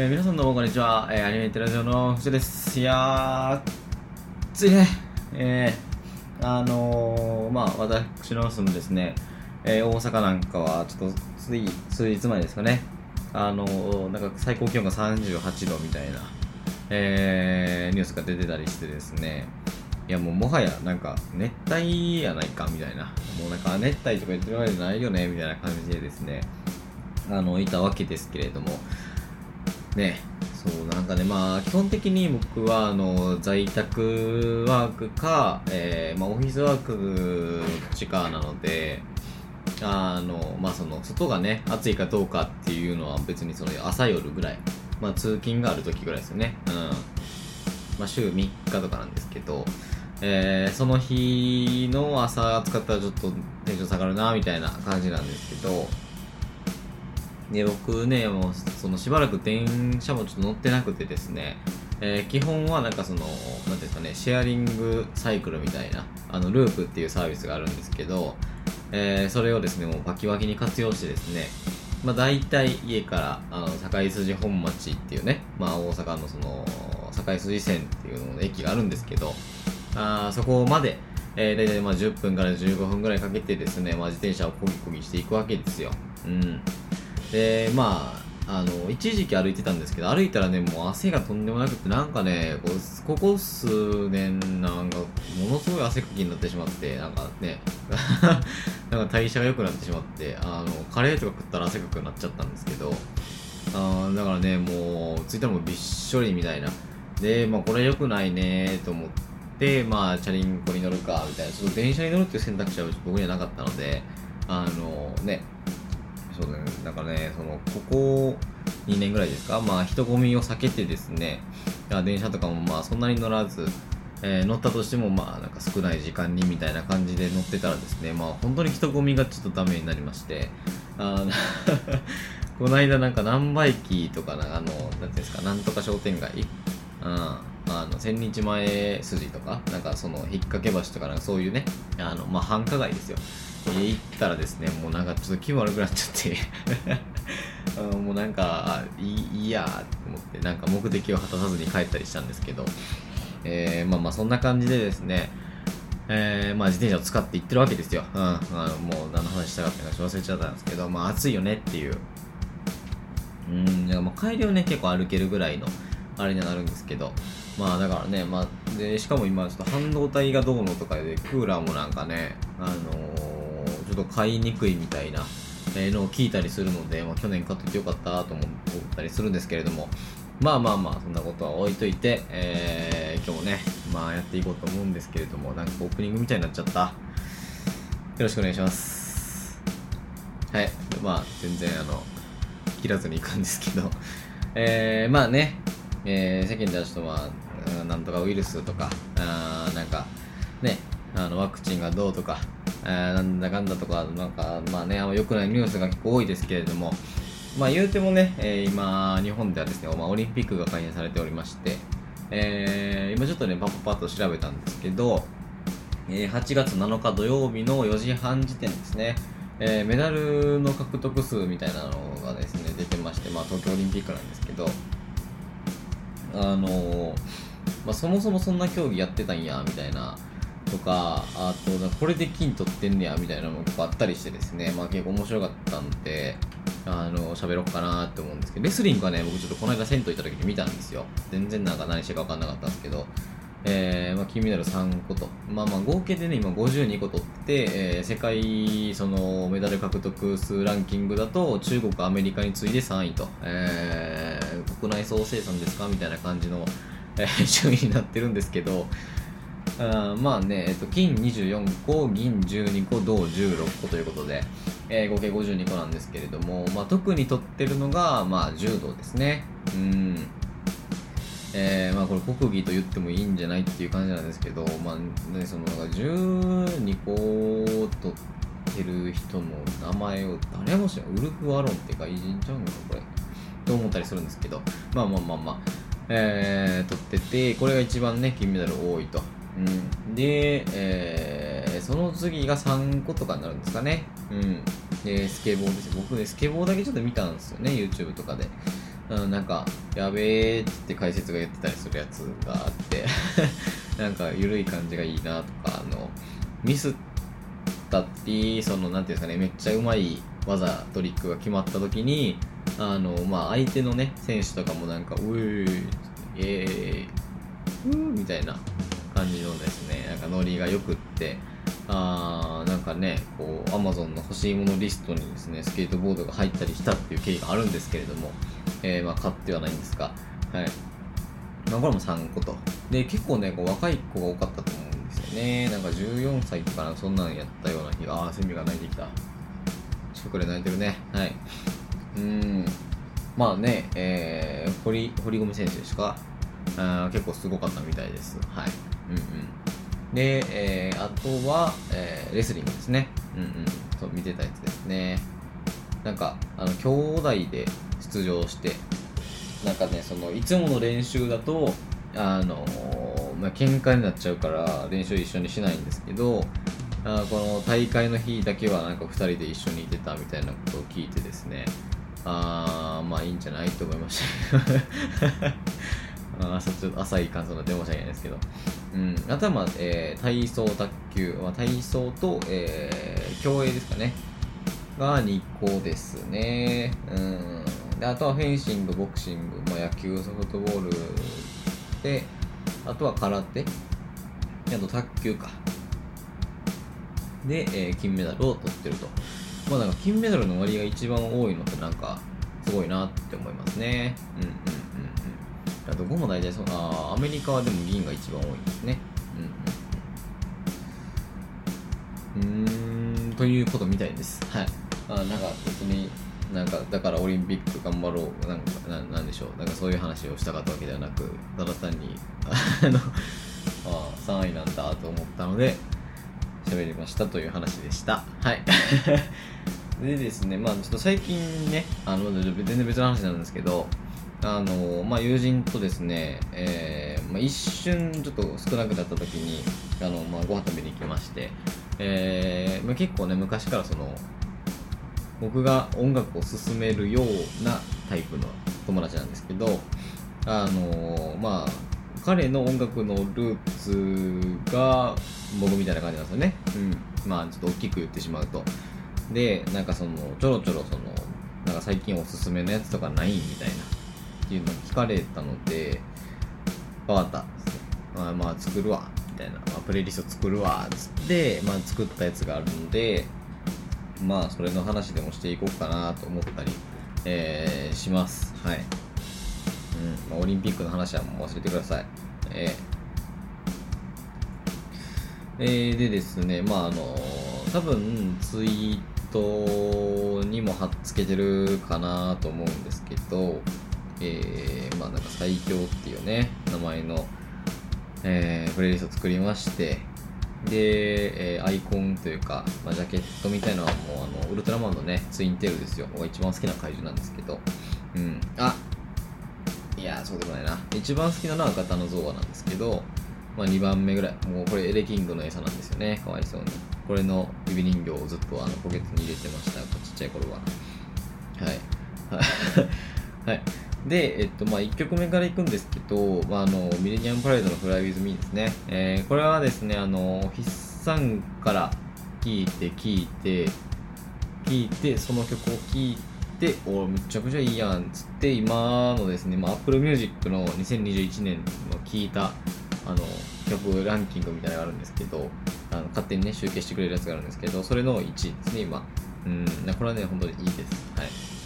えー皆さんどうもこんにちは、えーアニメイテラジオの藤です。いやーついねえーあのー、まあ私の住むですね、えー大阪なんかはちょっとつい数日前ですかね。あのーなんか最高気温が38度みたいな、えーニュースが出てたりしてですね。いやもうもはやなんか熱帯やないかみたいな。もうなんか熱帯とか言ってるわけじゃないよねみたいな感じでですね。あのいたわけですけれども。ね。そうなんかねまあ基本的に僕はあの在宅ワークか、えーまあ、オフィスワークどっちかなのであのまあその外がね暑いかどうかっていうのは別にその朝夜ぐらいまあ通勤がある時ぐらいですよね。うん。まあ週3日とかなんですけどえーその日の朝暑かったらちょっとテンション下がるなみたいな感じなんですけどで僕ねもうそのしばらく電車もちょっと乗ってなくてですね、えー基本はなんかその何ていうんですかねシェアリングサイクルみたいなあのループっていうサービスがあるんですけど、えーそれをですねもうバキバキに活用してですね。まあ大体家からあの堺筋本町っていうね、まあ、大阪のその堺筋線っていうのの駅があるんですけどあーそこまで、えー、大体まあ10分から15分ぐらいかけてですね、まあ、自転車をこぎこぎしていくわけですよ。うん、でまああの一時期歩いてたんですけど歩いたらねもう汗がとんでもなくてなんかねここ数年なんかものすごい汗かきになってしまってなんかね なんか代謝が良くなってしまってあのカレーとか食ったら汗かくなっちゃったんですけどあだからねもうついたらもうびっしょりみたいな。でまあこれ良くないねと思ってまあチャリンコに乗るかみたいな。ちょっと電車に乗るっていう選択肢は僕にはなかったのであのねそうだね、だからね、そのここ2年ぐらいですか、まあ、人混みを避けてですね、電車とかもまあそんなに乗らず、えー乗ったとしてもまあなんか少ない時間にみたいな感じで乗ってたらですね、まあ本当に人混みがちょっとダメになりまして、あー この間なんか難波駅とかな、あの、なんていうんですか、なんとか商店街、うん、あの千日前筋とか、なんかその引っ掛け橋とかなんかそういうね、あの、まあ繁華街ですよ。行ったらですね、もうなんかちょっと気悪くなっちゃって もうなんか、いいいやーって思って、なんか目的を果たさずに帰ったりしたんですけど、えー、まあまあそんな感じでですね、えー、まあ自転車を使って行ってるわけですよ。うん、あのもう何の話したかったか忘れちゃったんですけど、まあ暑いよねっていう。うん、だかまあ帰りをね、結構歩けるぐらいの、あれにはなるんですけど、まあだからね、まあ、で、しかも今ちょっと半導体がどうのとかで、クーラーもなんかね、あのーちょっと買いにくいみたいな、えのを聞いたりするので、まあ去年買っといてよかったと思ったりするんですけれども、まあまあまあ、そんなことは置いといて、えー今日もね、まあやっていこうと思うんですけれども、なんかオープニングみたいになっちゃった。よろしくお願いします。はい。まあ、全然あの、切らずに行くんですけど、えー、まあね、えー世間ではちょっとまあ、なんとかウイルスとか、あなんか、ね、あのワクチンがどうとか、えーなんだかんだとか、なんか、まあね、あんま良くないニュースが結構多いですけれども、まあ言うてもね、えー今、日本ではですね、まあ、オリンピックが開催されておりまして、えー今ちょっとね、パッパッパッと調べたんですけど、えー8月7日土曜日の4時半時点ですね、えーメダルの獲得数みたいなのがですね、出てまして、まあ東京オリンピックなんですけど、あのまあ、そもそもそんな競技やってたんやみたいなとかあとこれで金取ってんねやみたいなのも結構あったりしてですね、まあ、結構面白かったんであの喋ろうかなって思うんですけどレスリングはね僕ちょっとこの間銭湯行った時に見たんですよ。全然なんか何してか分かんなかったんですけど。えーまあ、金メダル3個と、まあまあ合計でね、今52個取って、えー世界そのメダル獲得数ランキングだと、中国、アメリカに次いで3位と、えー国内総生産ですかみたいな感じの、えー順位になってるんですけど、あーまあね、えっと、金24個、銀12個、銅16個ということで、えー合計52個なんですけれども、まあ、特に取ってるのが、まあ、柔道ですね。うん。えーまあこれ国技と言ってもいいんじゃないっていう感じなんですけど、まあね、そのなんか12個取ってる人の名前を誰も知らないウルフ・アロンって外人ちゃうのかこれ。と思ったりするんですけど。まあまあまあまあ、えー、取っててこれが一番ね金メダル多いと、うん、で、えーその次が3個とかになるんですかね。うん。でスケボーです。僕ねスケボーだけちょっと見たんですよね YouTube とかで。うん、なんか、やべえって解説が言ってたりするやつがあって、なんか、緩い感じがいいなとか、あの、ミスったり、その、なんていうんですかね、めっちゃうまい技、トリックが決まった時に、あの、まあ、相手のね、選手とかもなんか、うーい、イエー、うーみたいな。感じのですね、なんかノリがよくって、あーなんかね、こう、アマゾンの欲しいものリストにですね、スケートボードが入ったりしたっていう経緯があるんですけれども、えー、まあ、買ってはないんですが、はい。まあ、これも3個と。で、結構ね、こう若い子が多かったと思うんですよね。なんか14歳とかなそんなんやったような気が、あー、セミが泣いてきた。近くで泣いてるね。はい。うん。まあね、えー、堀、堀米選手ですか？あ結構すごかったみたいです。はい。うんうん。で、えー、あとは、えー、レスリングですね。うんうん。そう、見てたやつですね。なんか、あの、兄弟で出場して、なんかね、その、いつもの練習だと、あのーまあ、喧嘩になっちゃうから練習一緒にしないんですけど、あーこの大会の日だけはなんか2人で一緒にいてたみたいなことを聞いてですね、あー、まあいいんじゃないと思いました。朝ちょっと浅い感想になって申し訳ないですけど。うん、あとは、まあえー体操、卓球、まあ、体操と、えー競泳ですかね。が2個ですね。うん。であとはフェンシング、ボクシング、まあ、野球、ソフトボールで、あとは空手、あと卓球か。で、えー金メダルを取ってると。まあなんか金メダルの割が一番多いのってなんかすごいなって思いますね。うんうんうんうん。あどこも大体そう、あーアメリカはでも銀が一番多いんですね。うんうん。ということみたいです。はい。あなんか別に、なんかだからオリンピック頑張ろう、なんかななんでしょう、なんかそういう話をしたかったわけではなく、ただ単に、あの、あー3位なんだと思ったので、喋りましたという話でした。はい。でですね、まあちょっと最近ね、あの、全然別の話なんですけど、あの、まあ友人とですね、えーまあ、一瞬ちょっと少なくなった時に、あの、まあご飯食べに行きまして、えーまあ、結構ね、昔からその、僕が音楽を進めるようなタイプの友達なんですけど、あのまあ、彼の音楽のルーツが僕みたいな感じなんですよね。うん。まあ、ちょっと大きく言ってしまうと。で、なんかその、ちょろちょろその、なんか最近おすすめのやつとかないみたいな、っていうのを聞かれたので、わかった。あまあ、作るわ。みたいな。まあ、プレイリスト作るわ。つって、まあ、作ったやつがあるので、まあ、それの話でもしていこうかなと思ったり、えーします。はい。うん。まあ、オリンピックの話はもう忘れてください。えーえーでですね、まあ、あの多分、ツイートにも貼っつけてるかなと思うんですけど、えーまあ、なんか最強っていうね、名前の、えープレイリスト作りまして、で、えーアイコンというか、まあ、ジャケットみたいなのはもうあのウルトラマンのねツインテールですよ。が一番好きな怪獣なんですけど。うん。あいやそうでもないな。一番好きなのはガタノゾーアなんですけど、まあ、2番目ぐらい。もうこれエレキングの餌なんですよね。かわいそうに。これの指人形をずっとあのポケットに入れてました。ちっちゃい頃は。はい。はい。で、えっと、まあ、1曲目からいくんですけど、まあ、あの、ミレニアムパレードのフライウィズミーですね。えーこれはですね、あの、筆算から聴いて、聴いて、聴いて、その曲を聴いて、おめちゃくちゃいいやんっ、つって、今のですね、まあ、Apple Music の2021年の聴いた、あの、曲ランキングみたいなのがあるんですけど、あの勝手にね、集計してくれるやつがあるんですけど、それの1位ですね、今。うん、これはね、本当にいいです。はい。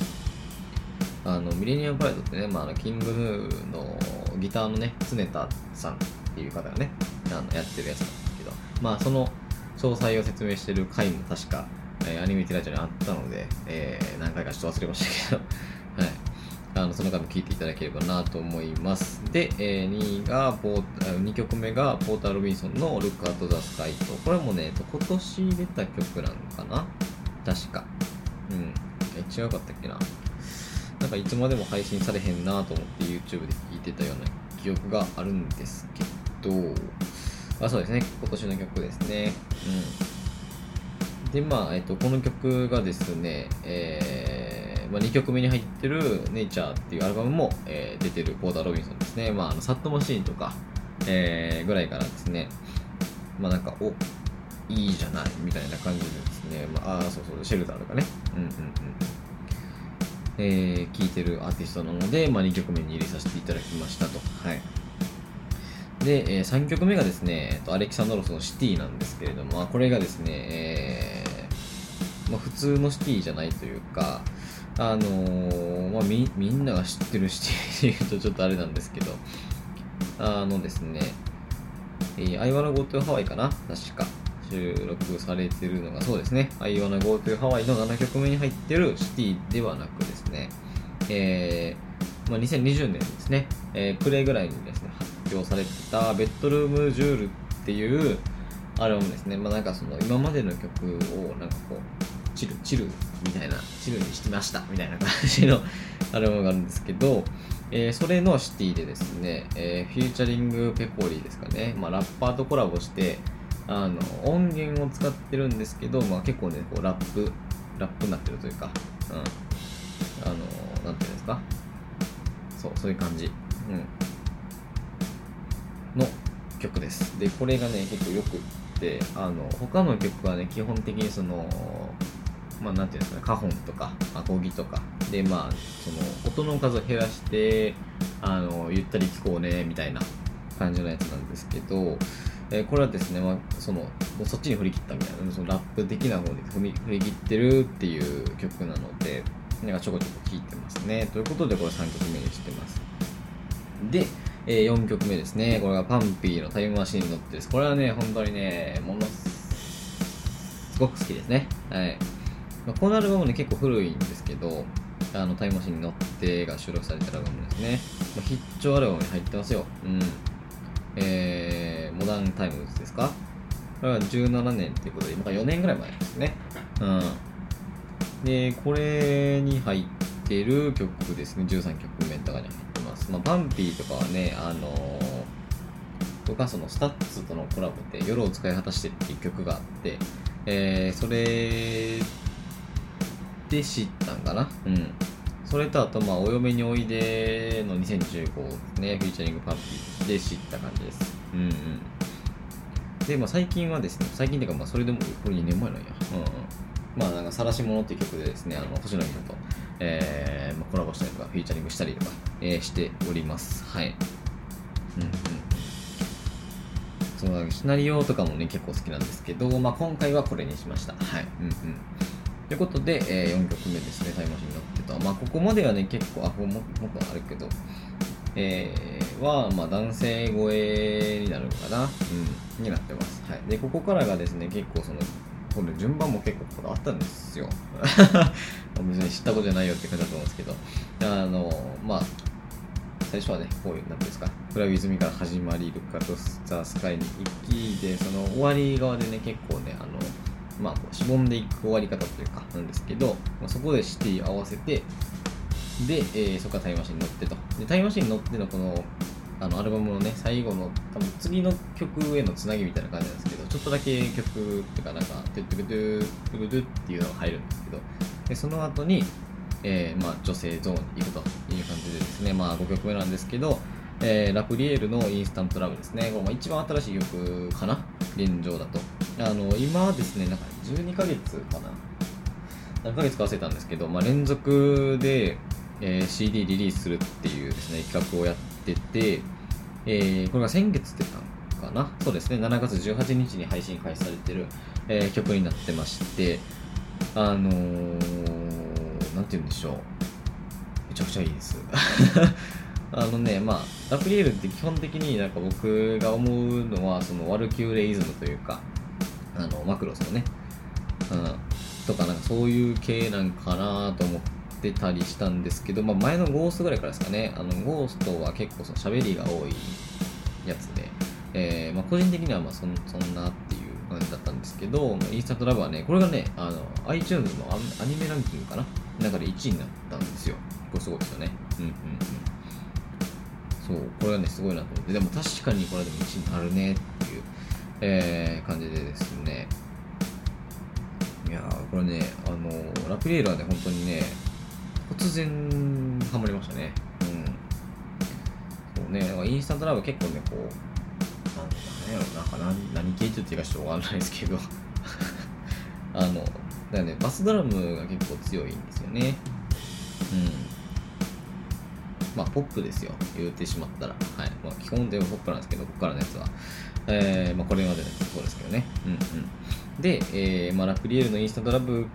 あのミレニアムパレードってね、まあ、のキングヌーのギターのね、常田さんっていう方がね、あのやってるやつなんですけど、まあ、その詳細を説明してる回も確か、えーアニメティラジオにあったので、えー何回かちょっと忘れましたけど、はい。あのその回も聴いていただければなと思います。で、え2位がポー、2曲目がポーター・ロビンソンの Look at the Sky と、これもね、えっと今年出た曲なのかな？確か。うん。え、違うかったっけな？かいつまでも配信されへんなと思って YouTube で聞いてたような記憶があるんですけど、あ、そうですね、今年の曲ですね。うん。で、まあ、えっと、この曲がですね、えーまあ、2曲目に入ってる「ネイチャーっていうアルバムも、えー、出てるポーター・ロビンソンですね、まあ、あのサットマシーンとか、えー、ぐらいからですね。まあなんかおいいじゃないみたいな感じでですね、まあ、あそうそうシェルターとかね。うんうんうん。えー、聴いてるアーティストなので、まあ、2曲目に入れさせていただきましたと。はい。で、えー、3曲目がですね、えーと、アレキサンドロスのシティなんですけれども、これがですね、えーまあ、普通のシティじゃないというか、あのー、まあみ、みんなが知ってるシティっていうとちょっとあれなんですけど、あのですね、えー、I wanna go to Hawaii かな確か。収録されてるのが、そうですね、I wanna go to Hawaii の7曲目に入ってるシティではなくですね、えー、まあ、2020年ですね、えー、暮れぐらいにですね、発表されてた、ベッドルームジュールっていうアルバムですね、まあ、なんかその今までの曲をなんかこう、チル、チルみたいな、チルにしてましたみたいな感じのアルバムがあるんですけど、えー、それのシティでですね、えー、フューチャリングペコリーですかね、まあ、ラッパーとコラボして、あの音源を使ってるんですけど、まあ、結構ねこうラップラップになってるというか、うん、あのなんていうんですか？そうそういう感じ、うん、の曲です。でこれがね結構よくってあの他の曲はね基本的にそのまあ、なんていうんですかね、カホンとか、アコギとか、で、まあ、その、音の数を減らして、あの、ゆったり聴こうね、みたいな感じのやつなんですけど、え、これはですね、まあ、そのもうそっちに振り切ったみたいなそのラップ的な方に振り振り切ってるっていう曲なのでなんかちょこちょこ聴いてますね。ということでこれ3曲目にしてます。で、えー、4曲目ですね。これがパンピーのタイムマシンに乗ってです。これはね本当にねものすごく好きですね。はい。まあ、このアルバムね結構古いんですけどあのタイムマシンに乗ってが収録されたアルバムですね、まあ、必聴アルバムに入ってますよ。うん。えー、モダンタイムズですか？これは17年っていうことで、ま4年ぐらい前ですね。うん。で、これに入ってる曲ですね、13曲目とかに入ってます。まあ、 PUNPEE とかはね、あのー、とかその STUTS とのコラボで夜を使い果たしてっていう曲があって、えー、それで知ったんかな？うん。それとあと、まあ、お嫁においでの2015ね、 featuring PUNPEEーで知った感じです。うんうん。で、まあ、最近はですね、最近っていうか、まあ、それでも、これ2年前なんや。うんうん。まあ、なんか、晒し者っていう曲でですね、あの、星野源と、えー、まあ、コラボしたりとか、フィーチャリングしたりとか、えー、しております。はい。うんうん。そのシナリオとかもね結構好きなんですけど、まあ、今回はこれにしました。はい。うんうん。ということで、えー、4曲目ですね、タイムマシンに乗ってた。まあ、ここまではね、結構、あ、ももっとあるけど、えー、は、まあ、男性声になるのかな、うん、になってます。はい。で、ここからがですね、結構その、これ順番も結構こだわったんですよ。別に知ったことじゃないよって感じだと思うんですけど、あの、まあ、最初はね、こういう、なんですか、フラウィズミから始まり、ルカとスタースカイに行きで、その終わり側でね、結構ね、あの、まあ、しぼんでいく終わり方というかなんですけど、まあ、そこでシティ合わせてで、えー、そこからタイムマシンに乗ってとでタイムマシンに乗ってのこのあのアルバムのね最後の多分次の曲へのつなぎみたいな感じなんですけどちょっとだけ曲っていうかなんかトゥットゥクトゥトゥクトゥっていうのが入るんですけどでその後に、えーまあ、女性ゾーンに行くという感じでですね、まあ、5曲目なんですけど、えー、ラプリエールのインスタントラブですね。これまあ一番新しい曲かな？現状だと。あの、今ですね、なんか12ヶ月かな？何ヶ月か忘れたんですけど、まあ、連続で、えー、CD リリースするっていうですね、企画をやってて、えー、これが先月出たのかな？そうですね、7月18日に配信開始されてる、えー、曲になってまして、あのー、なんて言うんでしょう。めちゃくちゃいいです。あのね、まあ、ラプリエルって基本的になんか僕が思うのは、そのワルキューレイズムというか、あの、マクロスのね、うん、とかなんかそういう系なんかなと思ってたりしたんですけど、まあ前のゴーストぐらいからですかね、あの、ゴーストは結構その喋りが多いやつで、えー、まあ個人的にはまあそそんなっていう感じだったんですけど、インスタントラブはね、これがね、あの、iTunes のアニメランキングかな？中で1位になったんですよ。これすごいですよね。うんうんうん。そうこれはねすごいなと思ってでも確かにこれでも1位になるねっていう、えー、感じでですねいやこれねあのラプリエールはね本当にね突然ハマりましたねうんそうねだからインスタントラブ結構ねこうなんなんやろなんか何系って言っていいかちょっとわかんないですけど あのだからねバスドラムが結構強いんですよねうんまあ、ポップですよ、言うてしまったら。はい。まあ、基本ではポップなんですけど、ここからのやつは。えー、まあ、これまでのやつそうですけどね。うんうん。で、えー、まあ、ラプリエルのインスタントラブ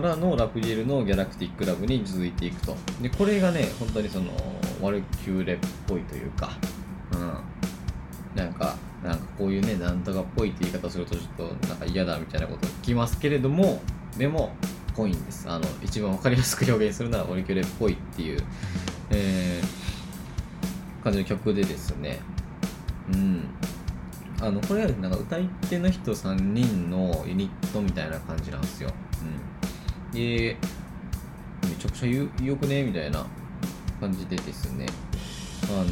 からのラプリエルのギャラクティックラブに続いていくと。で、これがね、本当にその、ワルキューレっぽいというか、うん。なんか、なんかこういうね、なんとかっぽいって言い方するとちょっとなんか嫌だみたいなこと聞きますけれども、でも、ぽいんです。あの、一番わかりやすく表現するなら、ワルキューレっぽいっていう、えー、感じの曲でですね、うん。あの、これはなんか歌い手の人3人のユニットみたいな感じなんですよ。うん。で、めちゃくちゃよくね？みたいな感じでですね、あの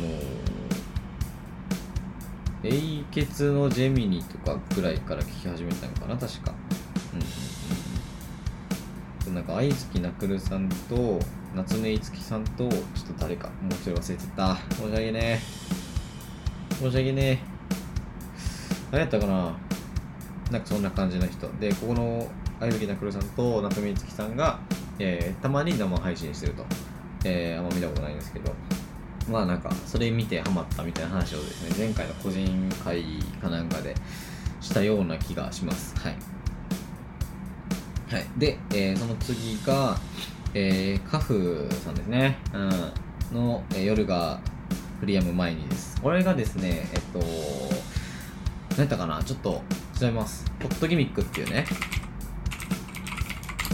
エイケツのジェミニとかぐらいから聴き始めたのかな、確か。うん。なんか、愛月なくるさんと、夏目いつきさんと、ちょっと誰か、もう一人忘れてた。申し訳ねえ。申し訳ねえ。何やったかな？なんかそんな感じの人。で、ここの、あゆきなくるさんと夏目いつきさんが、えー、たまに生配信してると。えー、あんま見たことないんですけど。まあなんか、それ見てハマったみたいな話をですね、前回の個人会かなんかでしたような気がします。はい。はい。で、えー、その次が、えー、カフさんですね。うん。の、えー、夜がフリアム前にです。これがですね、えっと、何やったかな？ちょっと調べます。ホットギミックっていうね、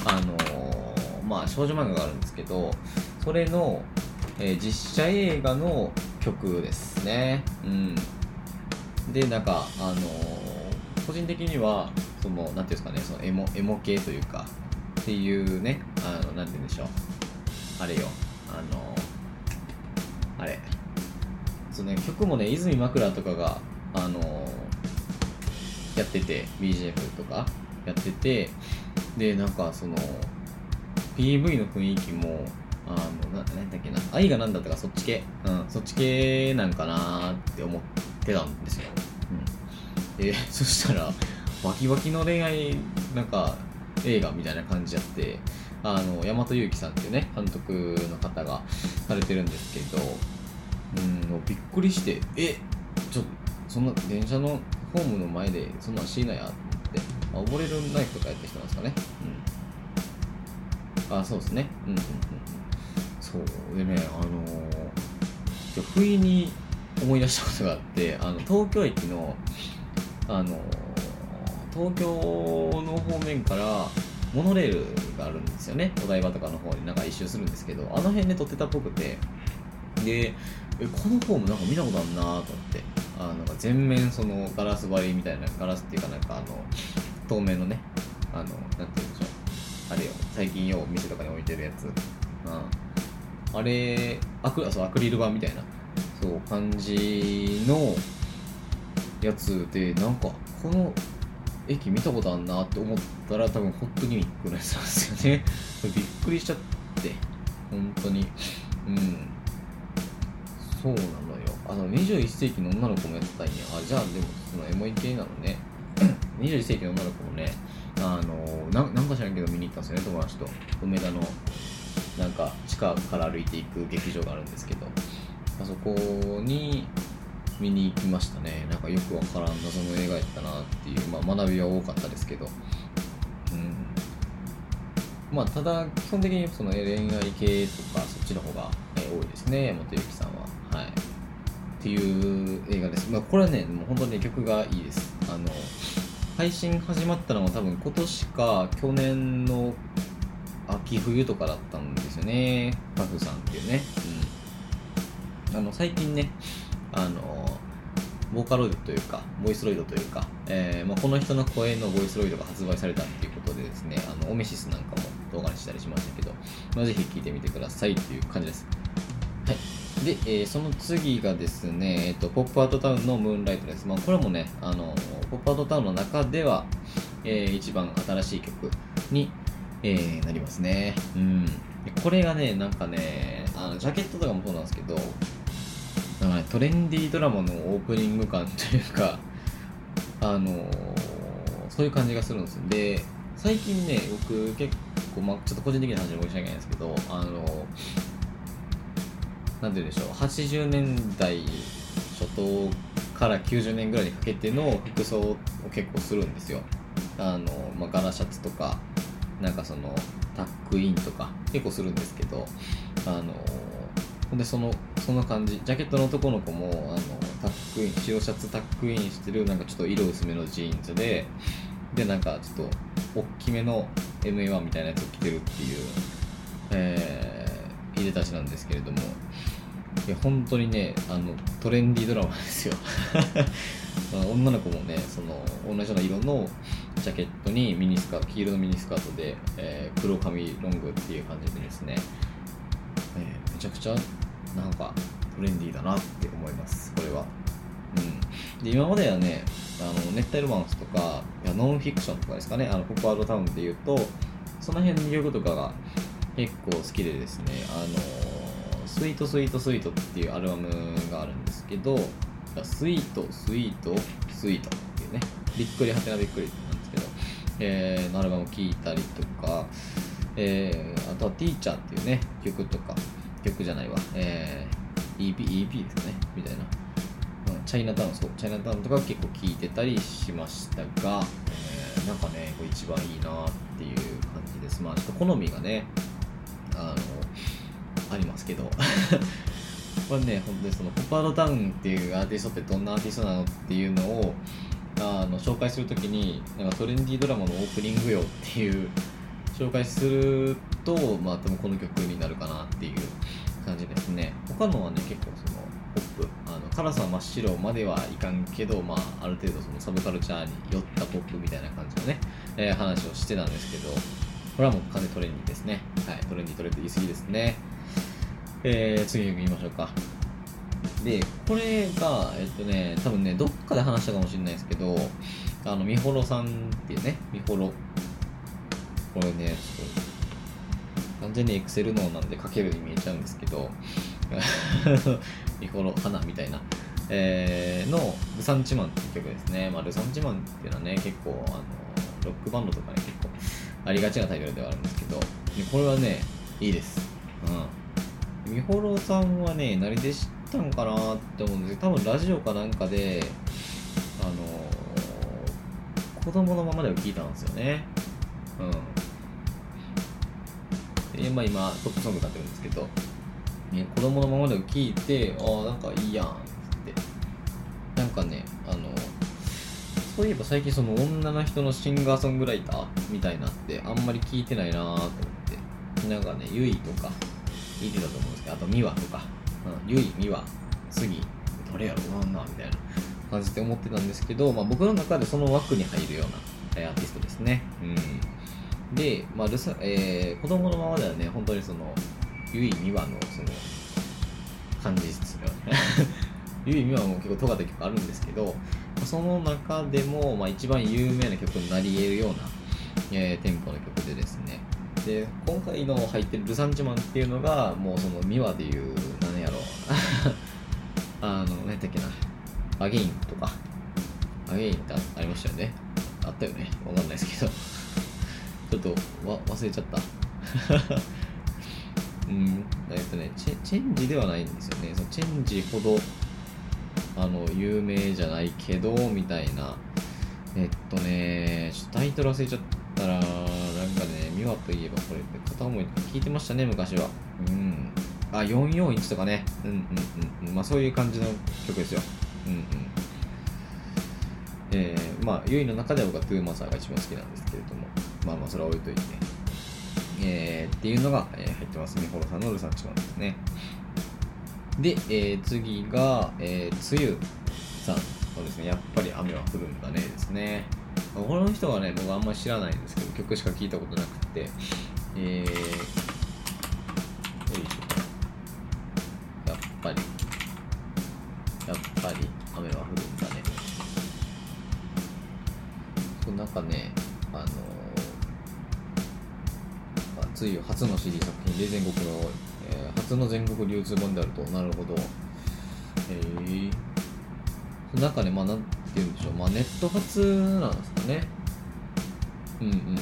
あのー、まあ少女漫画があるんですけど、それの、えー、実写映画の曲ですね。うん。で、なんか、あのー、個人的には、その、なんていうんですかね、そのエモ、エモ系というか、っていうね、あの、なんて言うんでしょう。あれよ、あの、あれ。そうね、曲もね、泉枕とかが、あの、やってて、BGM とかやってて、で、なんかその、PV の雰囲気も、あの、な、なんだっけな、愛がなんだったかそっち系、うん、そっち系なんかなって思ってたんですよ。うん。で、そしたら、バキバキの恋愛、なんか、映画みたいな感じやってあの大和裕樹さんっていうね監督の方がされてるんですけどうんびっくりしてえちょっとそんな電車のホームの前でそんなんしいなやってあ溺れるナイフとかやった人なんですかね。うん。あそうですね。うんうんうんそう。でねあのー、不意に思い出したことがあってあの東京駅のあのー東京の方面からモノレールがあるんですよね。お台場とかの方になんか一周するんですけどあの辺で撮ってたっぽくて。でえこのフォームなんか見たことあるなと思って。あなんか全面そのガラス張りみたいなガラスっていうかなんかあの透明のねあのなんて言うんでしょう。あれよ。最近よう店とかに置いてるやつ、うん、あれアクそうアクリル板みたいな。そう感じのやつでなんかこの駅見たことあんなって思ったら多分ホットギミックのやつなんですよね。びっくりしちゃって。本当に。うん。そうなのよ。あの21世紀の女の子もやってたんや。あじゃあでもそのエモい系なのね。21世紀の女の子もねあのななんか知らんけど見に行ったんですよね友達と。梅田のなんか地下から歩いていく劇場があるんですけど。あそこに見に行きましたね。なんかよくわからん謎の映画やったなっていう、まあ、学びは多かったですけど。うん。まあただ基本的にその恋愛系とかそっちの方が、え多いですね山本由紀さんは。はい。っていう映画です、まあ、これはねもう本当に、曲がいいです。あの配信始まったのは多分今年か去年の秋冬とかだったんですよね。パフさんっていうね、うん、あの最近ねあのボーカロイドというかボイスロイドというか、えーまあ、この人の声のボイスロイドが発売されたっていうことでですねあのオメシスなんかも動画にしたりしましたけど、まあ、ぜひ聴いてみてくださいという感じです。で、えー、その次がですね、えーと、ポップアウトタウンのムーンライトです。まあ、これもね、あのポップアウトタウンの中では、えー、一番新しい曲に、えー、なりますね。うん。これがねなんかねあのジャケットとかもそうなんですけどなんかねトレンディードラマのオープニング感というかあのそういう感じがするんですよで最近ね僕結構、まあ、ちょっと個人的な話で申し訳ないんですけどあのなんて言うんでしょう。80年代初頭から90年ぐらいにかけての服装を結構するんですよ。あの、まあ、柄シャツとかなんかそのタックインとか結構するんですけどあのほんでそのその感じ。ジャケットの男の子もあのタックイン白シャツタックインしてるなんかちょっと色薄めのジーンズででなんかちょっと大きめの MA1 みたいなやつを着てるっていう、えー、いでたちなんですけれどもいや本当にねあのトレンディードラマですよ。女の子もねその同じような色のジャケットにミニスカ黄色のミニスカートで、えー、黒髪ロングっていう感じでですね、えー、めちゃくちゃなんかトレンディーだなって思いますこれは、うん、で今まではねあの熱帯ロマンスとかノンフィクションとかですかねあのポップアウトタウンでいうとその辺の曲とかが結構好きでですねあのスイートスイートスイートっていうアルバムがあるんですけどスイートスイートスイートっていうねびっくりはてなびっくりなんですけど、えー、のアルバムを聴いたりとか、えー、あとはティーチャーっていうね曲とか曲じゃないわ、えー、EP, EP ですかねみたいな。うんチャイナタウンそうチャイナタウンとか結構聞いてたりしましたが、えー、なんかねこれ一番いいなっていう感じです。まあちょっと好みがねあのありますけど。これね本当にそのポパードタウンっていうアーティストってどんなアーティストなのっていうのをあの紹介するときになんかトレンディードラマのオープニングよっていう紹介するとまあ多分この曲になるかなっていう感じですね。他のはね結構そのポップあの辛さ真っ白まではいかんけど、まあ、ある程度そのサブカルチャーに寄ったポップみたいな感じのね、えー、話をしてたんですけど、これはもう完全トレンディですね。はい、トレンディートレンディー言い過ぎですね。えー、次言いましょうか。で、これが、えっとね、多分ね、どっかで話したかもしれないですけど、あの、みほろさんっていうね、みほろ。これね、ちょっと、完全にエクセル脳なんで書けるように見えちゃうんですけど、ミコロ花みたいな、えー、のルサンチマンっていう曲ですね。まあ、ルサンチマンっていうのはね、結構、あの、ロックバンドとかね、結構ありがちなタイトルではあるんですけど、これはね、いいです。うん。ミホロさんはね、何で知ったんかなって思うんですけど、多分ラジオかなんかで、あのー、子供のままでは聞いたんですよね。うん。で、まあ今、トップソング歌ってるんですけど、ね、子供のままでは聞いてああなんかいいやんってなんかねあのそういえば最近その女の人のシンガーソングライターみたいなってあんまり聞いてないなと思ってなんかねゆいとか言ってたと思うんですけどあと美和とか、うん、ゆい美和次誰やろうなんみたいな感じで思ってたんですけど、まあ、僕の中でその枠に入るようなアーティストですね。うん。で、まあルサえー、子供のままではね本当にそのゆいみわのその感じですよ。ねゆいみわも結構尖った曲あるんですけどその中でも、まあ、一番有名な曲になり得るような、えー、テンポの曲でですね。で今回の入ってる「ルサンチマン」っていうのがもうそのミワでいう何やろう。あの何やったっけな。アゲインとか。アゲインってありましたよね。あったよね。わかんないですけど。ちょっとわ忘れちゃった。うん。えっとねチェチェンジではないんですよね。そのチェンジほどあの有名じゃないけどみたいな。えっとねちょっとタイトル忘れちゃったらなんかね美和といえばこれって片思いとか聞いてましたね昔は。うん。あ441とかね。うんうんうんまあそういう感じの曲ですよ。うんうん。えー、まあゆいの中では僕はトゥーマサーが一番好きなんですけれども。まあまあそれは置いといて。えー、っていうのが、えー、入ってますね。ホロさんのルサンチマンですね。で、えー、次が、えー、つゆさん。そうですね。やっぱり雨は降るんだねですね。この人はね、僕あんまり知らないんですけど、曲しか聴いたことなくて、えー、よいしょ。やっぱり、やっぱり雨は降るんだね。そう、なんかね、あのつい初の CD 作品で全国の、えー初の全国流通版であると。なるほど。えー、その中でまあなんて言うんでしょう。まあネット発なんですかね。うんうんうんうんうん。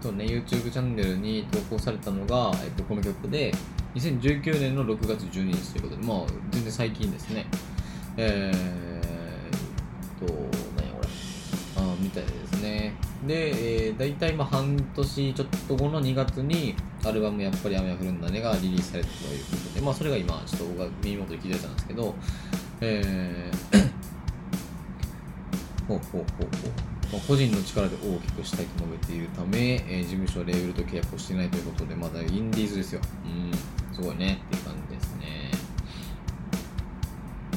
とね。YouTube チャンネルに投稿されたのが、えっと、この曲で2019年の6月12日ということでまあ全然最近ですね。えー、っと何やこれ。あみたいですね。で、えー、大体まあ半年ちょっと後の2月にアルバム「やっぱり雨が降るんだね」がリリースされたということでまあそれが今ちょっと僕が耳元で聞いてたんですけどえー、ほうほうほうほう。まあ、個人の力で大きくしたいと述べているため、えー事務所はレーベルと契約をしていないということでまだインディーズですよ。うんすごいねっていう感じですね。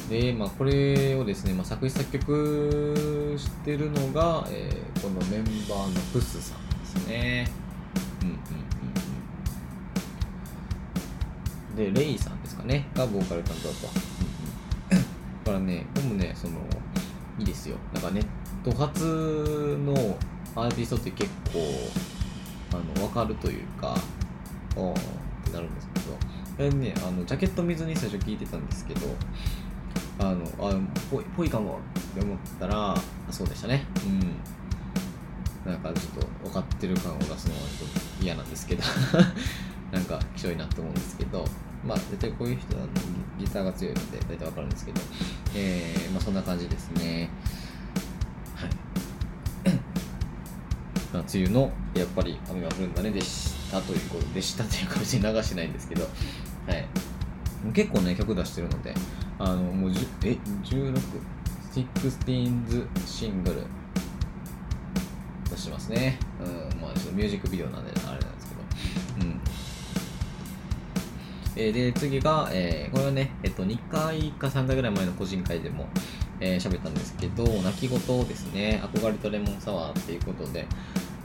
で、まあ、これをですね、まあ、作詞作曲してるのが、えーこのメンバーのプスさんですね。うんうん。で、レイさんですかね、がボーカル担当だと。うんうん、だからね、これもね、その、いいですよ。なんかネット発のアーティストって結構、あの、わかるというか、あーってなるんですけど、これね、あの、ジャケット見ずに最初聞いてたんですけど、あの、あ、ぽい、ぽいかもって思ったら、そうでしたね。うん。なんかちょっと分かってる感を出すのはちょっと嫌なんですけど、なんかきしょいなと思うんですけど、まあ、大体こういう人はギターが強いので大体分かるんですけど、えー、まあそんな感じですね。はい。まあ、梅雨のやっぱり雨が降るんだねでしたということでしたというか別に流してないんですけど、はい。結構ね、曲出してるので、あの、もう10、え、16、16シングル出してますね。うん、まあ、ちょっとミュージックビデオなんで、あれえーで、次が、えーこれはね、えっと、2回か3回ぐらい前の個人会でも、えー喋ったんですけど、泣き言ですね。憧れとレモンサワーっていうことで、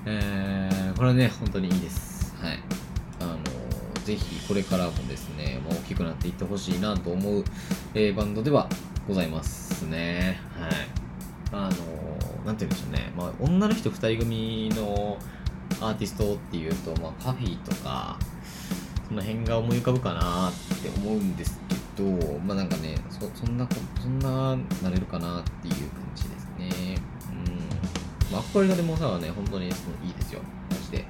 えーこれはね、本当にいいです。はい。あのーぜひこれからもですね、まあ、大きくなっていってほしいなと思う、えーバンドではございますね。はい。あのーなんて言うんでしょうね、まあ、女の人2人組のアーティストっていうと、まあ、パフィーとか、その辺が思い浮かぶかなって思うんですけど、まあなんかね、そそんな、そんななれるかなっていう感じですね。うん。まあ、憧れがでもさはね、本当にそのいいですよ。マジで。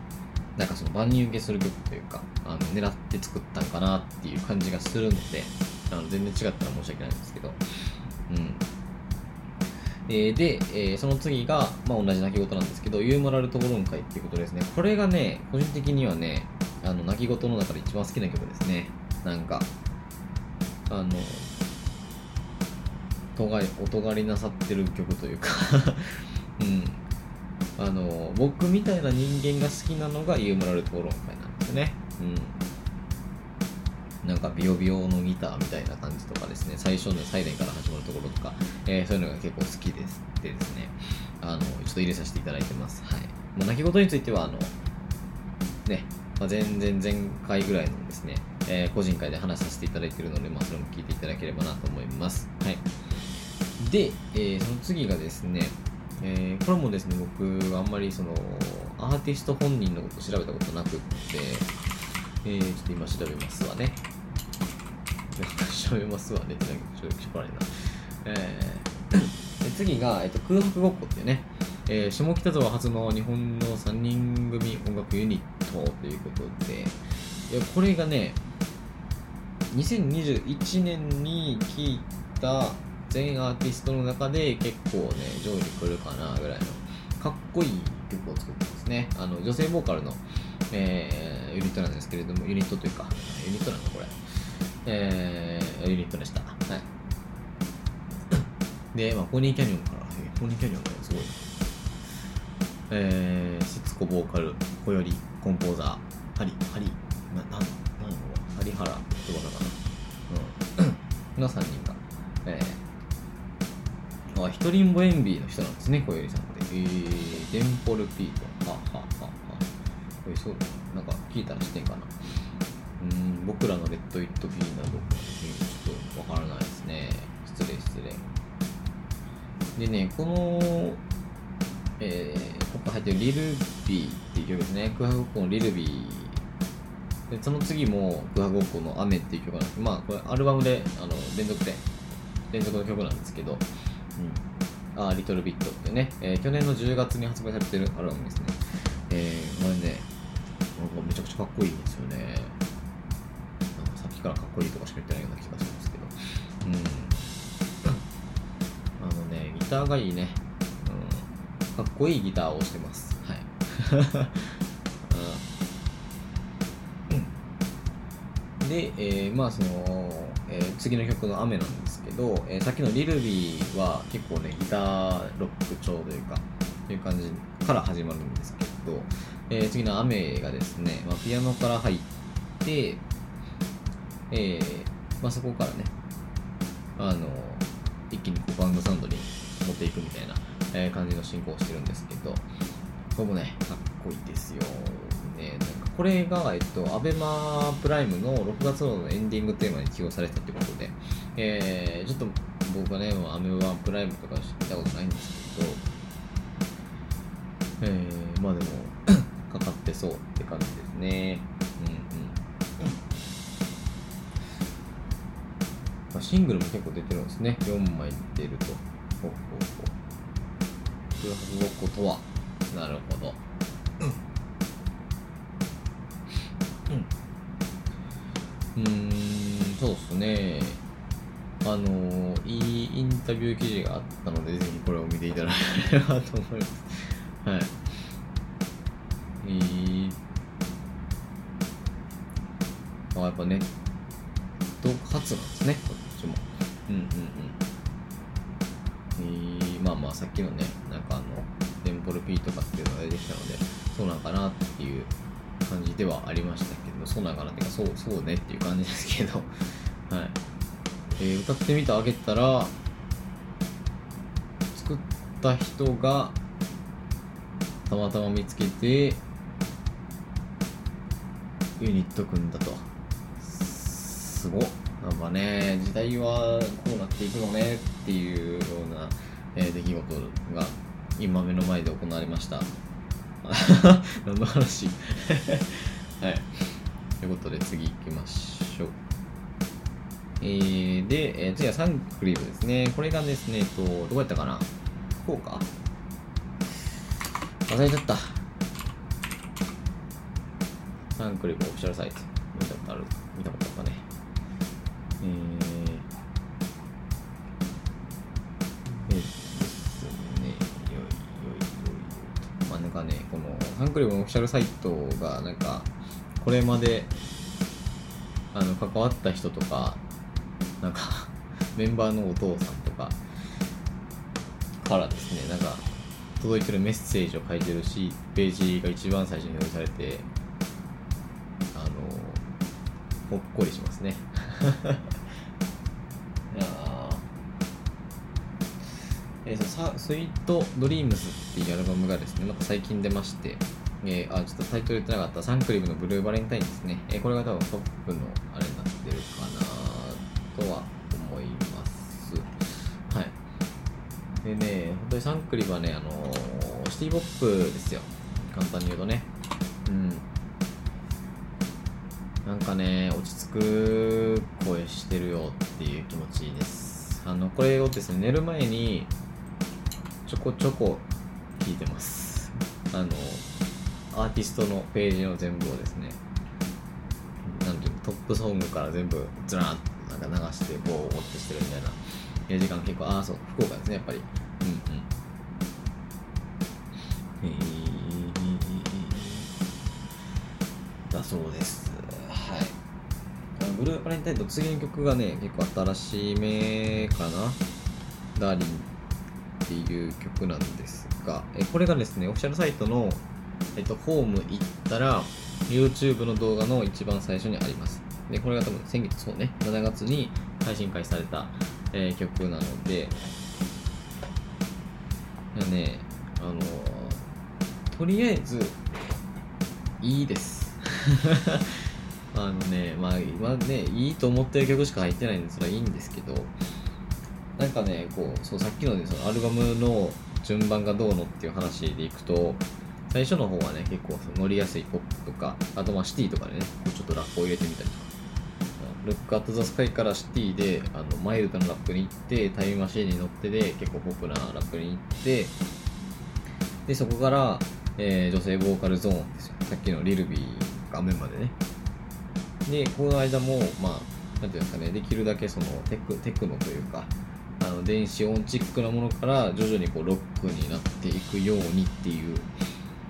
なんかその万人受けする曲というか、あの狙って作ったんかなっていう感じがするので、あの全然違ったら申し訳ないんですけど、うん。えで、えーその次が、まあ、同じ泣き言なんですけど、ユーモラル討論会っていうことですね。これがね、個人的にはね、あの、泣き言の中で一番好きな曲ですね。なんか、あの、とがり、お尖りなさってる曲というか、うん。あの、僕みたいな人間が好きなのがユーモラル討論会なんですね。うん。なんかビヨビヨのギターみたいな感じとかですね、最初のサイレンから始まるところとか、えーそういうのが結構好きですでですね、あの、ちょっと入れさせていただいてます。はい。まあ、泣き言については、あの、ね、まあ、前々前回ぐらいのですね、えー個人会で話させていただいているので、まあ、それも聞いていただければなと思います。はい。で、えーその次がですね、えーこれもですね、僕、あんまりその、アーティスト本人のこと調べたことなくって、えー、ちょっと今調べますわね。調べますわねってちょっとしょうがないな。え次が、えっと、空白ごっこっていうね、えー下北沢初の日本の3人組音楽ユニッということで、いやこれがね、2021年に聴いた全アーティストの中で結構ね、上位に来るかなぐらいのかっこいい曲を作ってますね。あの女性ボーカルの、えーユニットなんですけれども、ユニットというか、ユニットなのこれ。えーユニットでした。はい。で、まあ、ポニーキャニオンから、えーポニーキャニオンがすごい。えー、シツコボーカル、小より、コンポーザー、ハリ、ハリ、な、なん、なんやろハリハラってことかな。うん。の3人が、えー、あ、一人ぼエンビーの人なんですね、小よりさんって。えー、デンポルピート。ははははこれそう、なんか聞いたら知ってんかな。うん、僕らのレッド・イット・ビーなど、うんちょっとわからないですね。失礼、失礼。でね、この、えー、ここ入ってるリルビーっていう曲ですね。空白ごっこのリルビー。で、その次も空白ごっこの雨っていう曲なんですけど、まあ、これアルバムであの連続で、連続の曲なんですけど、うん。あ、リトルビットってね、えー去年の10月に発売されてるアルバムですね。えー、これね、なんかめちゃくちゃかっこいいんですよね。なんかさっきからかっこいいとかしか言ってないような気がするんですけど。うん。あのね、ギターがいいね。かっこいいギターをしてます。うん。で、えーまあその、えー次の曲の雨なんですけど、えーさっきのリルビーは結構ね、ギターロック調というか、という感じから始まるんですけど、えー次の雨がですね、まあ、ピアノから入って、えーまあ、そこからね、あの、一気にこうバンドサウンドに持っていくみたいな、え感じの進行をしてるんですけど、これもね、かっこいいですよ。ね、なんかこれが、えっと、アベマプライムの6月のエンディングテーマに起用されたということで、えー、ちょっと僕はね、アベマプライムとか見たことないんですけど、えー、まあでも、かかってそうって感じですね。うんうん。まあ、シングルも結構出てるんですね。4枚出ると。ほうほうほう。空白ごっことは。なるほど。うん。うーん、そうっすね。あのいいインタビュー記事があったので、ぜひこれを見ていただければと思います。はい。えー、あ、やっぱネット発なんですね、こっちも。うんうんうん。えー、まあまあ、さっきのね、なんかあの、テンポル P とかっていうのが出てきたので、そうなんかなっていう感じではありましたけど、そうなんかなっていうか、そう、そうねっていう感じですけど、はい。えー歌ってみてあげたら、作った人が、たまたま見つけてユニット組んだとすごなんかね時代はこうなっていくのねっていうような、えー出来事が今目の前で行われました。何の話？はい。ということで次行きましょう。えー、で、えー次はサンクリームですね。これがですねえっとどこやったかな？福岡？忘れちゃった。サンクリブオフィシャルサイト。見たことある。見たことあるかね。えーこのサンクリブのオフィシャルサイトがなんか、これまで、あの、関わった人とか、なんか、メンバーのお父さんとか、からですね、なんか、届いてるメッセージを書いてるしページが一番最初に表示されてあのほっこりしますね。えーそさスイートドリームスっていうアルバムがですねまた最近出ましてえーあちょっとタイトル言ってなかったサンクリームのブルーバレンタインですね、えーこれが多分トップのあれになってるかなとは思いますはいでね、本当にサンクリはね、あのーシティポップですよ。簡単に言うとね。うん。なんかね、落ち着く声してるよっていう気持ちです。あの、これをですね、寝る前にちょこちょこ聞いてます。あの、アーティストのページの全部をですね、なんていうの、トップソングから全部ずらーっとなんか流して、ボーってしてるみたいな。えー時間結構ああそう福岡ですねやっぱり。うんうん。えー、だそうです。はい。ブルーバレンタインと次の曲がね結構新しめかな。ダーリンっていう曲なんですがえこれがですねオフィシャルサイトのえっと、ホーム行ったら YouTube の動画の一番最初にあります。でこれが多分先月そうね7月に配信開始された、えー曲なのでいやねあのとりあえずいいです。あのねまあ今ねいいと思ってる曲しか入ってないんでそれはいいんですけどなんかねこうそうさっきのねそのアルバムの順番がどうのっていう話でいくと最初の方はね結構乗りやすいポップとかあとまあシティとかでねちょっとラップを入れてみたりとか。ルックアットザスカイからシティであのマイルドなラップに行ってタイムマシーンに乗ってで結構ポップなラップに行ってでそこから、えー女性ボーカルゾーンですよ。さっきのリルビー画面までね。でこの間もまあなんていうんですかねできるだけそのテクテクノというかあの電子音チックなものから徐々にこうロックになっていくようにっていう、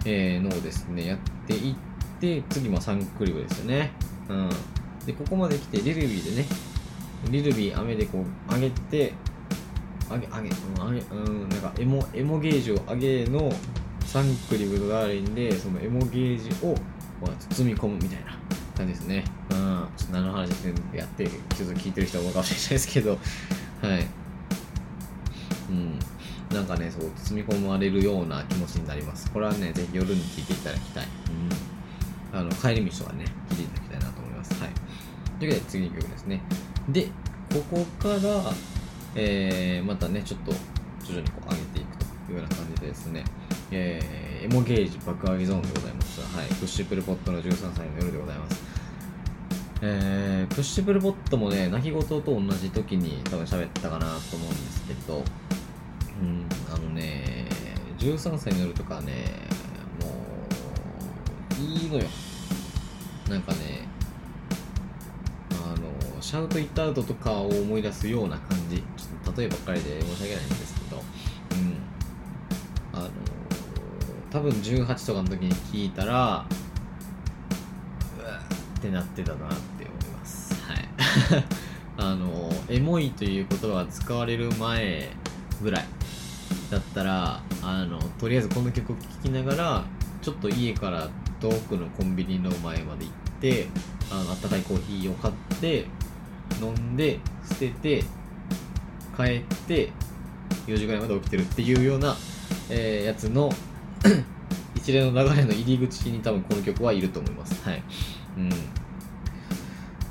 えーのをですね。やっていって次まあサンクリブですよね。うん。でここまで来てリルビーでね。リルビー雨でこう上げて上げ上げ上げうんなんかエモエモゲージを上げのサンクリブのダーリンでそのエモゲージを包み込むみたいな感じですね。うん。ちょっと何の話やってちょっと聞いてる人は思うかもしれないですけど。はい。うん。なんかねそう包み込まれるような気持ちになります。これはねぜひ夜に聞いていただきたい、うん、あの帰り道とかね聞いていただきたいなと思います。はい。というわけで次の曲ですね。でここから、えーまたねちょっと徐々にこう上げていくというような感じでですね。えーエモゲージ爆上げゾーンでございます。はい。プッシュプルポットの13歳の夜でございます。えー、プッシュプルポットもね、泣き言と同じ時に多分喋ったかなと思うんですけど、うん、あのね、13歳の夜とかね、もう、いいのよ。なんかね、あの、シャウト・イット・アウトとかを思い出すような感じ。ちょっと例えばっかりで申し訳ないんですけど、うん。あの、多分18とかの時に聞いたら、うわってなってたなって思います。はい。あの、エモいという言葉が使われる前ぐらいだったら、あの、とりあえずこの曲を聴きながら、ちょっと家から遠くのコンビニの前まで行って、あの、あったかいコーヒーを買って、飲んで、捨てて、帰って、4時ぐらいまで起きてるっていうような、えーやつの 一連の流れの入り口に多分この曲はいると思います。はい。うん。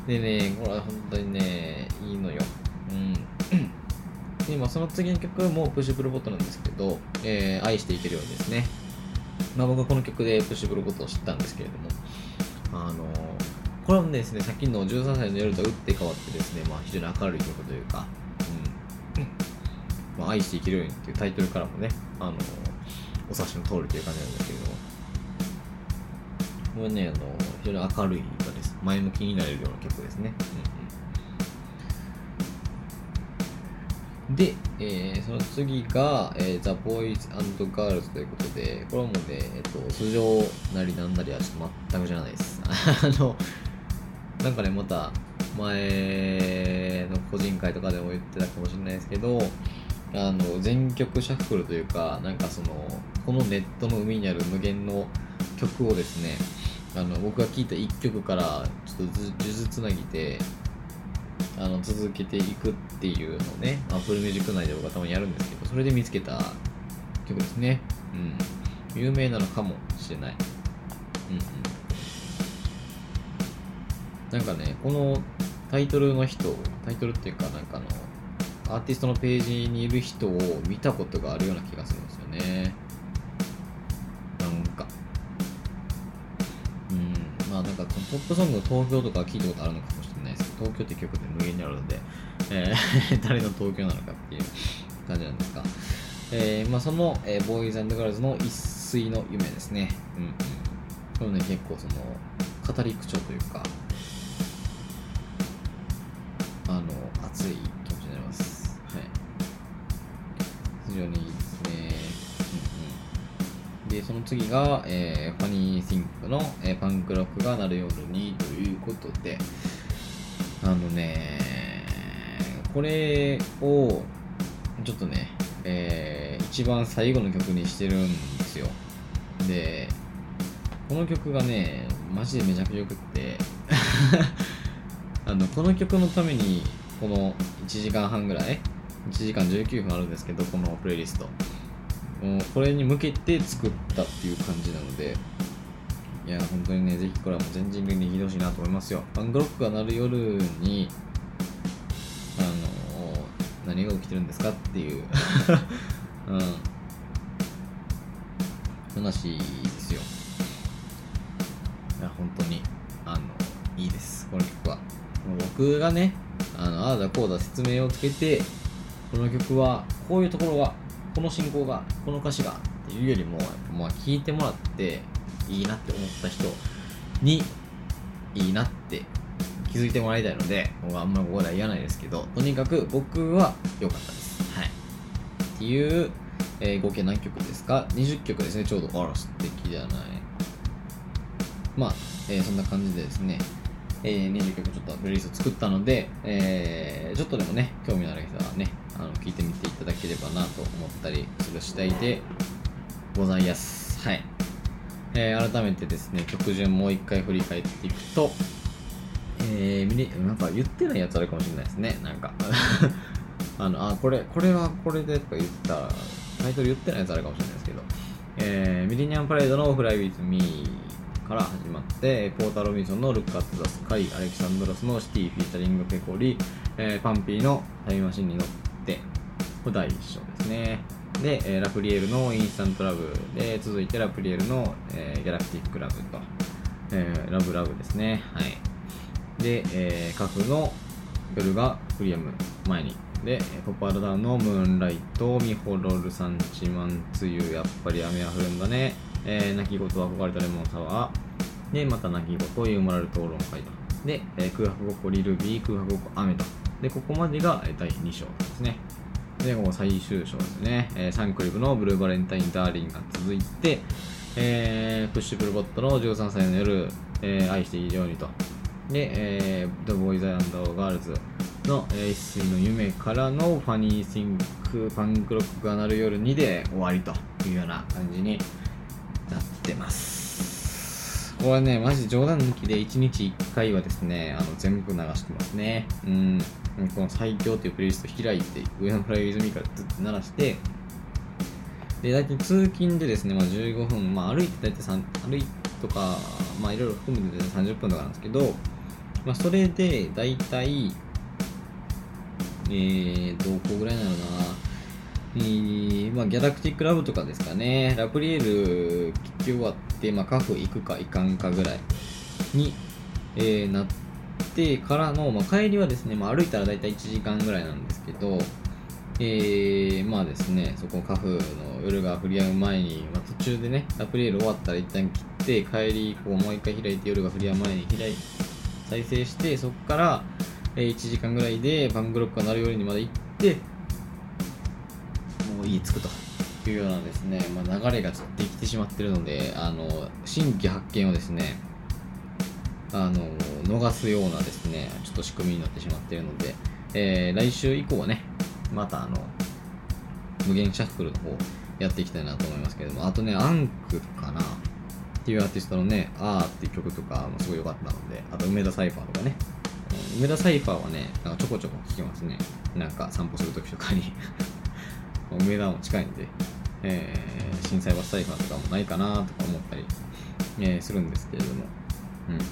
でね、これは本当にね、いいのよ。うん。で、まあ、その次の曲もプッシュプルボットなんですけど、えー愛していけるようにですね。まあ、僕はこの曲でプッシュプルボットを知ったんですけれども、あのこれはですね、さっきの13歳の夜と打って変わってですね、まあ、非常に明るい曲というか、うん。まあ、愛していけるようにっていうタイトルからもね、あのお察しの通りという感じなんですけれども、これね、あの非常に明るい歌です。前向きになれるような曲ですね。うんで、えーその次が、えー、The Boys and Girls ということで、これはもうね、えっと、素性なりなんなりはちょっと全く知らないです。あの、なんかね、また、前の個人会とかでも言ってたかもしれないですけど、あの全曲シャッフルというか、なんかその、このネットの海にある無限の曲をですね、あの僕が聴いた1曲からちょっと数珠つなぎであの続けていくっていうのをね、Apple Music 内で僕はたまにやるんですけど、それで見つけた曲ですね。うん。有名なのかもしれない。うんうん。なんかね、このタイトルの人、タイトルっていうか、なんかあの、アーティストのページにいる人を見たことがあるような気がするんですよね。なんか。うん。まあなんか、トップソングの東京とか聞いたことあるのか東京って曲で無限にあるので、えー 誰の東京なのかっていう感じなんですが、えーまあその、えーボーイズガールズの一水の夢ですね。うんうん。これね、結構その、語り口調というか、あの、熱い気持ちになります。はい。非常にいいですね。うんうん。で、その次が、えーファニー・シンクの、えーパンクロックが鳴る夜にということで、あのね、これを、ちょっとね、えー一番最後の曲にしてるんですよ。で、この曲がね、マジでめちゃくちゃよくって、あの、この曲のために、この1時間半ぐらい、1時間19分あるんですけど、このプレイリスト。もうこれに向けて作ったっていう感じなので、いや、本当にね、ぜひこれはもう全人類に聞いてほしいなと思いますよ。パンクロックが鳴る夜に、あの、何が起きてるんですかっていう、うん、話ですよ。いや本当にあのいいです。この曲は。僕がねあのああだこうだ説明をつけてこの曲はこういうところがこの進行がこの歌詞がっていうよりもまあ聞いてもらっていいなって思った人にいいなって気づいてもらいたいので僕はあんまりここでは言わないですけどとにかく僕は良かったです。はい。っていう、えー合計何曲ですか？20曲ですねちょうど。あら素敵じゃない。まあ、えーそんな感じでですね、えー20曲ちょっとプレイリスト作ったので、えーちょっとでもね興味のある人はねあの聞いてみていただければなと思ったりする次第でございます。はい、えー改めてですね曲順もう一回振り返っていくとえー、ミリなんか言ってないやつあるかもしれないですねなんか。あのあこれこれはこれでとか言ったらタイトル言ってないやつあるかもしれないですけど、えー、ミリニアムパレードの「フライ・ウィズ・ミー」から始まってポーター・ロビンソンの「ルック・アット・ザ・スカイ」アレキサンドロスの「シティ・フィーチャリング・ペコリ」えーパンピーの「タイムマシンに乗って」これ第一章ですね。で、えーラプリエールの「インスタント・ラブ」で続いてラプリエールの、えーギャラクティック・ラブと、えーラブ・ラブですね。はい。で、えー、カフの夜がフリアム前に。で、ポップアルダウンのムーンライトミホロルサンチマンツユやっぱり雨は降るんだね、えー、泣き言憧れたレモンサワー。でまた泣き言ユーモラル討論会と。で、えー空白ごっこリルビー空白ごっこ雨と。でここまでが第2章ですね。で、ここ最終章ですね。えーサンクリブのブルーバレンタインダーリンが続いて、えープッシュプルボットの13歳の夜、えー愛していいようにと。で、えー、The Boys and Girls の、えー一水の夢からのファニーシンクパンクロックが鳴る夜にで終わりというような感じになってます。これはね、マジ冗談抜きで1日1回はですね、あの全部流してますね。うん。この最強っていうプレイリスト開いて、上のフライウィズミーからずっと鳴らして、で、大体通勤でですね、まあ、15分、まあ、歩いて大体3、歩いとか、まあ、いろいろ含めて30分とかなんですけど、まあ、それで大体、えー、どこぐらいなのかな、えーまあ、ギャラクティックラブとかですかね、ラプリエール聞き終わって、まあ、カフ行くか行かんかぐらいに、えーなってからの、まあ、帰りはですね、まあ、歩いたら大体1時間ぐらいなんですけど、えー、まあですね、そこカフの夜が降り合う前に、まあ、途中でね、ラプリエール終わったら一旦切って、帰り、こうもう一回開いて夜が降り合う前に開い再生して、そこから、えー1時間ぐらいでバングロックが鳴るようにまで行って、もう家着くというようなですね、まあ、流れがちょっとできてしまってるので、あの、新規発見をですね、あの、逃すようなですね、ちょっと仕組みになってしまっているので、えー来週以降はね、またあの、無限シャッフルの方やっていきたいなと思いますけれども、あとね、アンクかなっていうアーティストのね、あーっていう曲とかもすごい良かったので、あと梅田サイファーとかね、梅田サイファーはね、なんかちょこちょこ聴きますね。なんか散歩するときとかに。梅田も近いんで、えー、震災橋サイファーとかもないかなとか思ったり、えーするんですけれども。うんうんうん。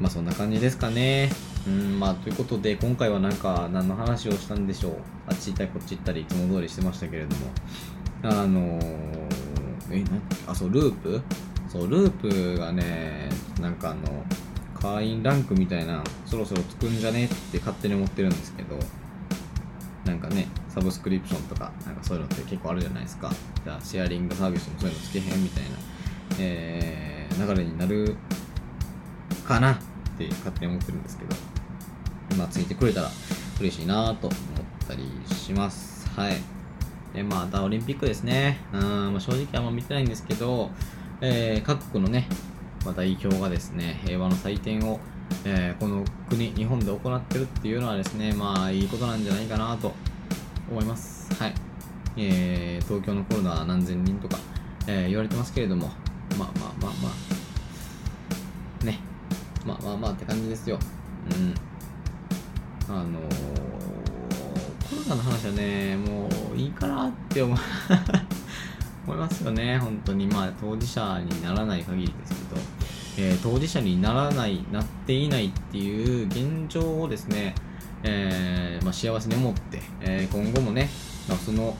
まあそんな感じですかね。うん、まあということで、今回はなんか何の話をしたんでしょう。あっち行ったりこっち行ったりいつも通りしてましたけれども。あのー、え、なあ、そう、ループ？そう、ループがね、なんかあの、会員ランクみたいな、そろそろつくんじゃねって勝手に思ってるんですけど、なんかね、サブスクリプションとか、なんかそういうのって結構あるじゃないですか。じゃあ、シェアリングサービスもそういうのつけへんみたいな、えー、流れになるかなって勝手に思ってるんですけど、まあ、ついてくれたら嬉しいなと思ったりします。はい。で、またオリンピックですね。うん、まあ、正直あんま見てないんですけど、えー各国のね、まあ、代表がですね、平和の祭典を、えーこの国、日本で行ってるっていうのはですね、まあ、いいことなんじゃないかなと思います。はい。えー東京のコロナは何千人とか、えー言われてますけれども、まあまあまあまあ、ね、まあまあまあって感じですよ。うん。あのーコロナの話はね、もういいかなって思う 思いますよね、本当に。まあ、当事者にならない限りですけど、えー当事者にならない、なっていないっていう現状をですね、えーまあ、幸せに思って、えー今後もね、まあ、その、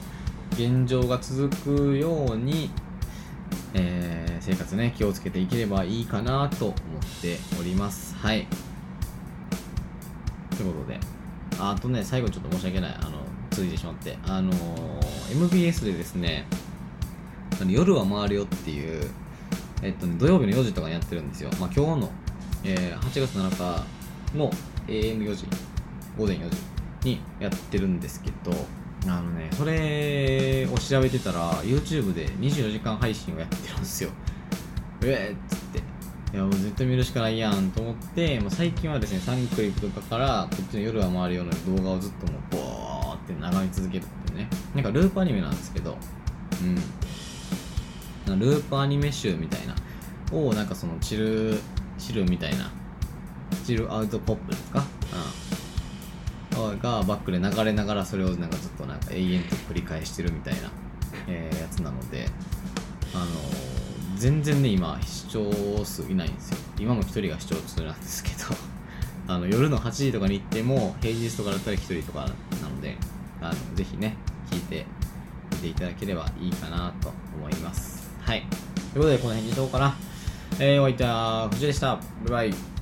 現状が続くように、えー生活ね気をつけていければいいかなと思っております。はい。ということで。あとね最後ちょっと申し訳ない。あの続いてしまって。あの MBS でですね夜は回るよっていうえっとね土曜日の4時とかにやってるんですよ。まあ今日の、えー8月7日の AM4 時午前4時にやってるんですけどあのねそれを調べてたら YouTube で24時間配信をやってるんですよ。えっつって。いやもう絶対見るしかないやんと思って、まあ、最近はですねサンクリップとかからこっちの夜は回るような動画をずっともうボーって眺め続けるっていうね。なんかループアニメなんですけどうん。ループアニメ集みたいなをなんかそのチルチルみたいなチルアウトポップですか？うん。がバックで流れながらそれをなんかずっとなんか永遠と繰り返してるみたいな、えーやつなのであのー全然ね今視聴数いないんですよ。今も一人が視聴数なんですけど あの夜の8時とかに行っても平日とかだったら一人とかなのであのぜひね聞いてみていただければいいかなと思います。はい。ということでこの辺にしようかな。えー、おいた藤でした。バイバイ。